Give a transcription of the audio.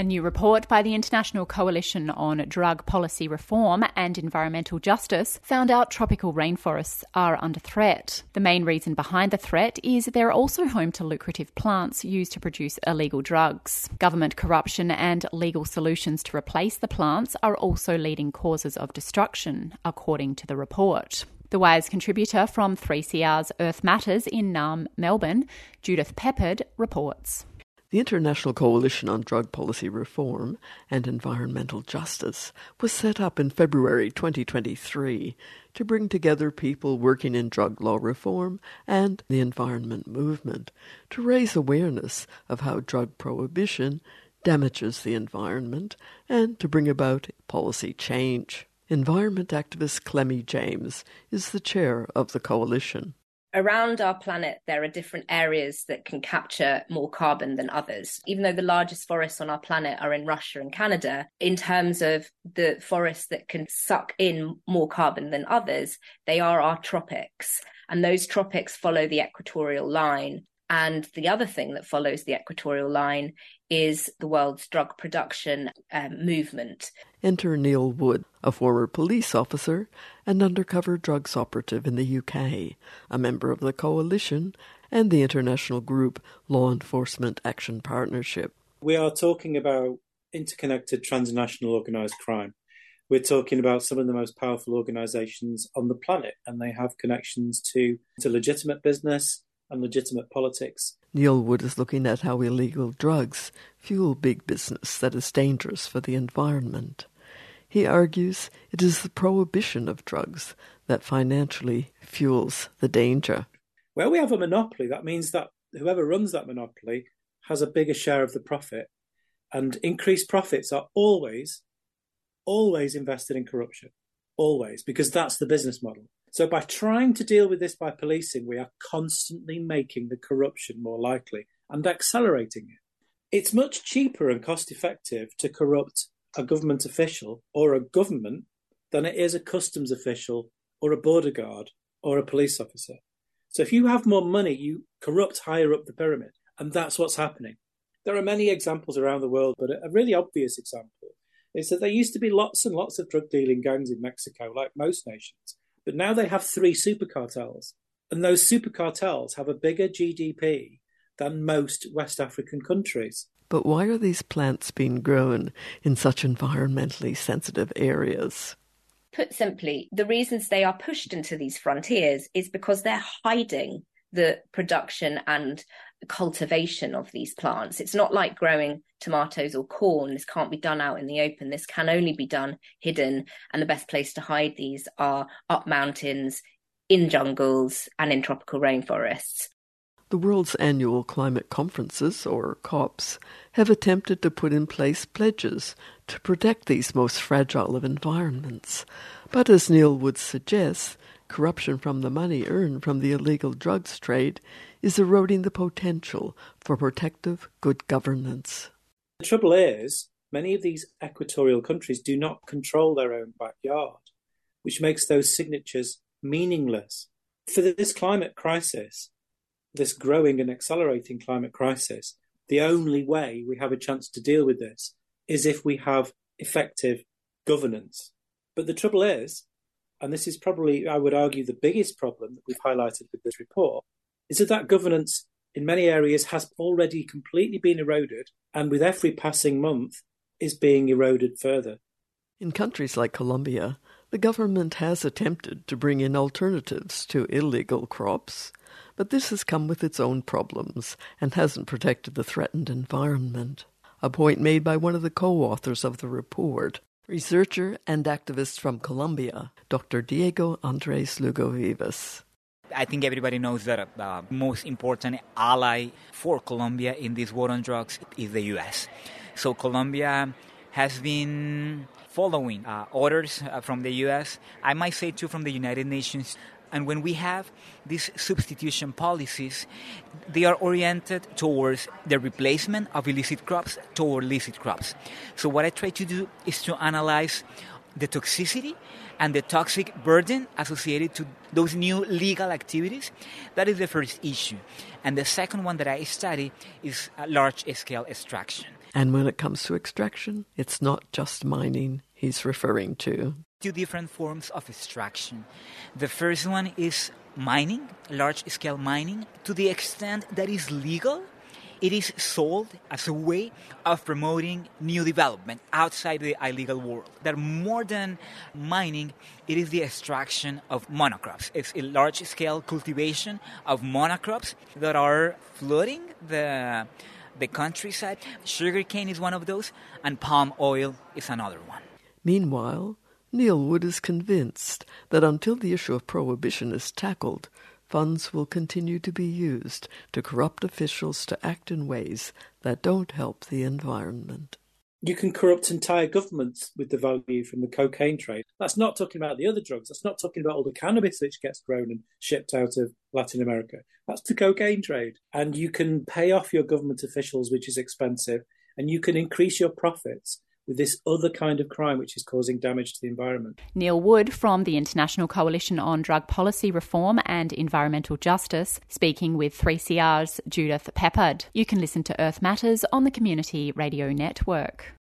A new report by the International Coalition on Drug Policy Reform and Environmental Justice found out tropical rainforests are under threat. The main reason behind the threat is they're also home to lucrative plants used to produce illegal drugs. Government corruption and legal solutions to replace the plants are also leading causes of destruction, according to the report. The Wires contributor from 3CR's Earth Matters in Naarm, Melbourne, Judith Peppard, reports. The International Coalition on Drug Policy Reform and Environmental Justice was set up in February 2023 to bring together people working in drug law reform and the environment movement to raise awareness of how drug prohibition damages the environment and to bring about policy change. Environment activist Clemmie James is the chair of the coalition around our planet, there are different areas that can capture more carbon than others. Even though the largest forests on our planet are in Russia and Canada, in terms of the forests that can suck in more carbon than others, they are our tropics. And those tropics follow the equatorial line. And the other thing that follows the equatorial line is the world's drug production um, movement. Enter Neil Wood, a former police officer and undercover drugs operative in the UK, a member of the coalition and the international group Law Enforcement Action Partnership. We are talking about interconnected transnational organised crime. We're talking about some of the most powerful organisations on the planet, and they have connections to, to legitimate business, and legitimate politics. Neil Wood is looking at how illegal drugs fuel big business that is dangerous for the environment. He argues it is the prohibition of drugs that financially fuels the danger. Where we have a monopoly, that means that whoever runs that monopoly has a bigger share of the profit, and increased profits are always, always invested in corruption. Always, because that's the business model. So, by trying to deal with this by policing, we are constantly making the corruption more likely and accelerating it. It's much cheaper and cost effective to corrupt a government official or a government than it is a customs official or a border guard or a police officer. So, if you have more money, you corrupt higher up the pyramid. And that's what's happening. There are many examples around the world, but a really obvious example is that there used to be lots and lots of drug dealing gangs in Mexico, like most nations. But now they have three super cartels, and those super cartels have a bigger GDP than most West African countries. But why are these plants being grown in such environmentally sensitive areas? Put simply, the reasons they are pushed into these frontiers is because they're hiding the production and cultivation of these plants. It's not like growing tomatoes or corn. This can't be done out in the open. This can only be done hidden. And the best place to hide these are up mountains, in jungles, and in tropical rainforests. The world's annual climate conferences, or COPs, have attempted to put in place pledges to protect these most fragile of environments. But as Neil Wood suggests, corruption from the money earned from the illegal drugs trade is eroding the potential for protective good governance. The trouble is, many of these equatorial countries do not control their own backyard, which makes those signatures meaningless. For this climate crisis, this growing and accelerating climate crisis, the only way we have a chance to deal with this is if we have effective governance. But the trouble is, and this is probably, I would argue, the biggest problem that we've highlighted with this report, is that that governance in many areas has already completely been eroded, and with every passing month is being eroded further. In countries like Colombia, the government has attempted to bring in alternatives to illegal crops, but this has come with its own problems and hasn't protected the threatened environment. A point made by one of the co authors of the report, researcher and activist from Colombia, Dr. Diego Andres Lugo Vivas. I think everybody knows that the uh, most important ally for Colombia in this war on drugs is the U.S. So Colombia has been following uh, orders uh, from the U.S. I might say too from the United Nations. And when we have these substitution policies, they are oriented towards the replacement of illicit crops toward licit crops. So what I try to do is to analyze the toxicity and the toxic burden associated to those new legal activities. That is the first issue. And the second one that I study is large scale extraction. And when it comes to extraction, it's not just mining he's referring to. Two different forms of extraction. The first one is mining, large scale mining, to the extent that is legal it is sold as a way of promoting new development outside the illegal world. That more than mining, it is the extraction of monocrops. It's a large scale cultivation of monocrops that are flooding the the countryside. Sugarcane is one of those, and palm oil is another one. Meanwhile, Neil Wood is convinced that until the issue of prohibition is tackled, funds will continue to be used to corrupt officials to act in ways that don't help the environment. You can corrupt entire governments with the value from the cocaine trade. That's not talking about the other drugs. That's not talking about all the cannabis which gets grown and shipped out of Latin America. That's the cocaine trade. And you can pay off your government officials, which is expensive, and you can increase your profits with this other kind of crime which is causing damage to the environment. Neil Wood from the International Coalition on Drug Policy Reform and Environmental Justice, speaking with 3CR's Judith Peppard. You can listen to Earth Matters on the Community Radio Network.